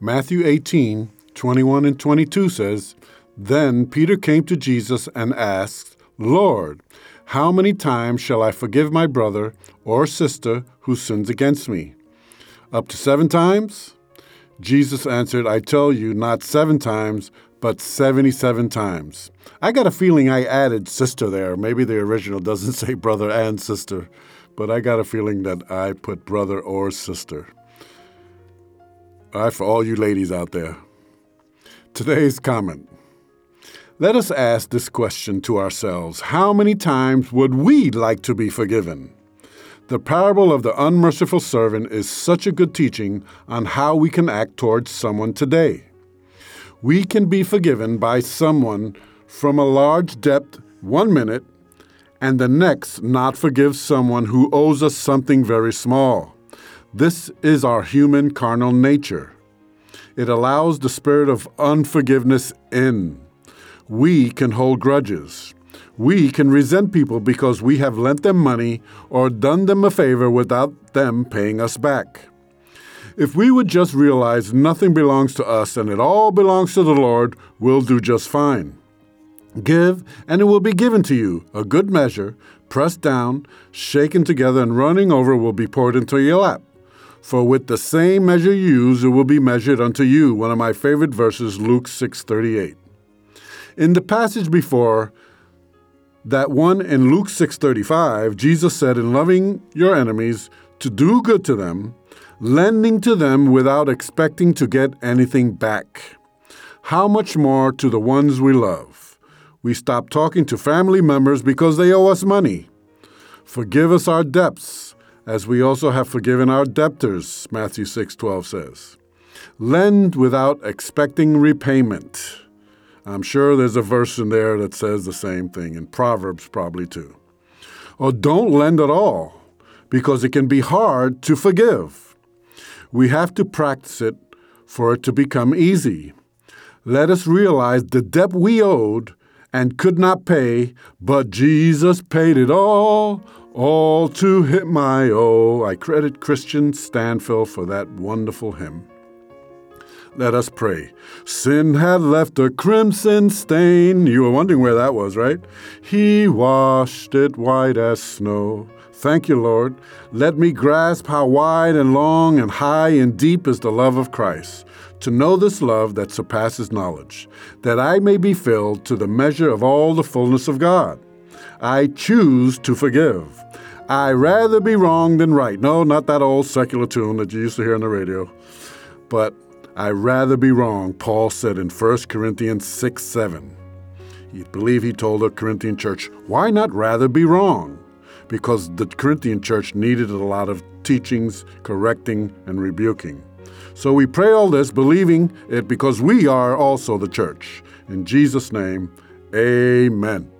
Matthew 18, 21 and 22 says, Then Peter came to Jesus and asked, Lord, how many times shall I forgive my brother or sister who sins against me? Up to seven times? Jesus answered, I tell you, not seven times, but 77 times. I got a feeling I added sister there. Maybe the original doesn't say brother and sister, but I got a feeling that I put brother or sister. All right, for all you ladies out there. Today's comment. Let us ask this question to ourselves How many times would we like to be forgiven? The parable of the unmerciful servant is such a good teaching on how we can act towards someone today. We can be forgiven by someone from a large debt one minute and the next not forgive someone who owes us something very small. This is our human carnal nature. It allows the spirit of unforgiveness in. We can hold grudges. We can resent people because we have lent them money or done them a favor without them paying us back. If we would just realize nothing belongs to us and it all belongs to the Lord, we'll do just fine. Give, and it will be given to you. A good measure, pressed down, shaken together, and running over will be poured into your lap. For with the same measure you use, it will be measured unto you. One of my favorite verses, Luke 6:38. In the passage before that one in Luke 6:35, Jesus said, "In loving your enemies, to do good to them, lending to them without expecting to get anything back. How much more to the ones we love? We stop talking to family members because they owe us money. Forgive us our debts as we also have forgiven our debtors, Matthew 6:12 says. Lend without expecting repayment. I'm sure there's a verse in there that says the same thing, in Proverbs probably too. Or don't lend at all, because it can be hard to forgive. We have to practice it for it to become easy. Let us realize the debt we owed and could not pay, but Jesus paid it all all to him I owe. I credit Kristian Stanfill for that wonderful hymn. Let us pray. Sin had left a crimson stain. You were wondering where that was, right? He washed it white as snow. Thank you, Lord. Let me grasp how wide and long and high and deep is the love of Christ, to know this love that surpasses knowledge, that I may be filled to the measure of all the fullness of God. I choose to forgive. I rather be wrong than right. No, not that old secular tune that you used to hear on the radio. But I rather be wrong, Paul said in 1 Corinthians 6 7. You believe he told the Corinthian church, why not rather be wrong? Because the Corinthian church needed a lot of teachings, correcting, and rebuking. So we pray all this believing it because we are also the church. In Jesus' name, amen.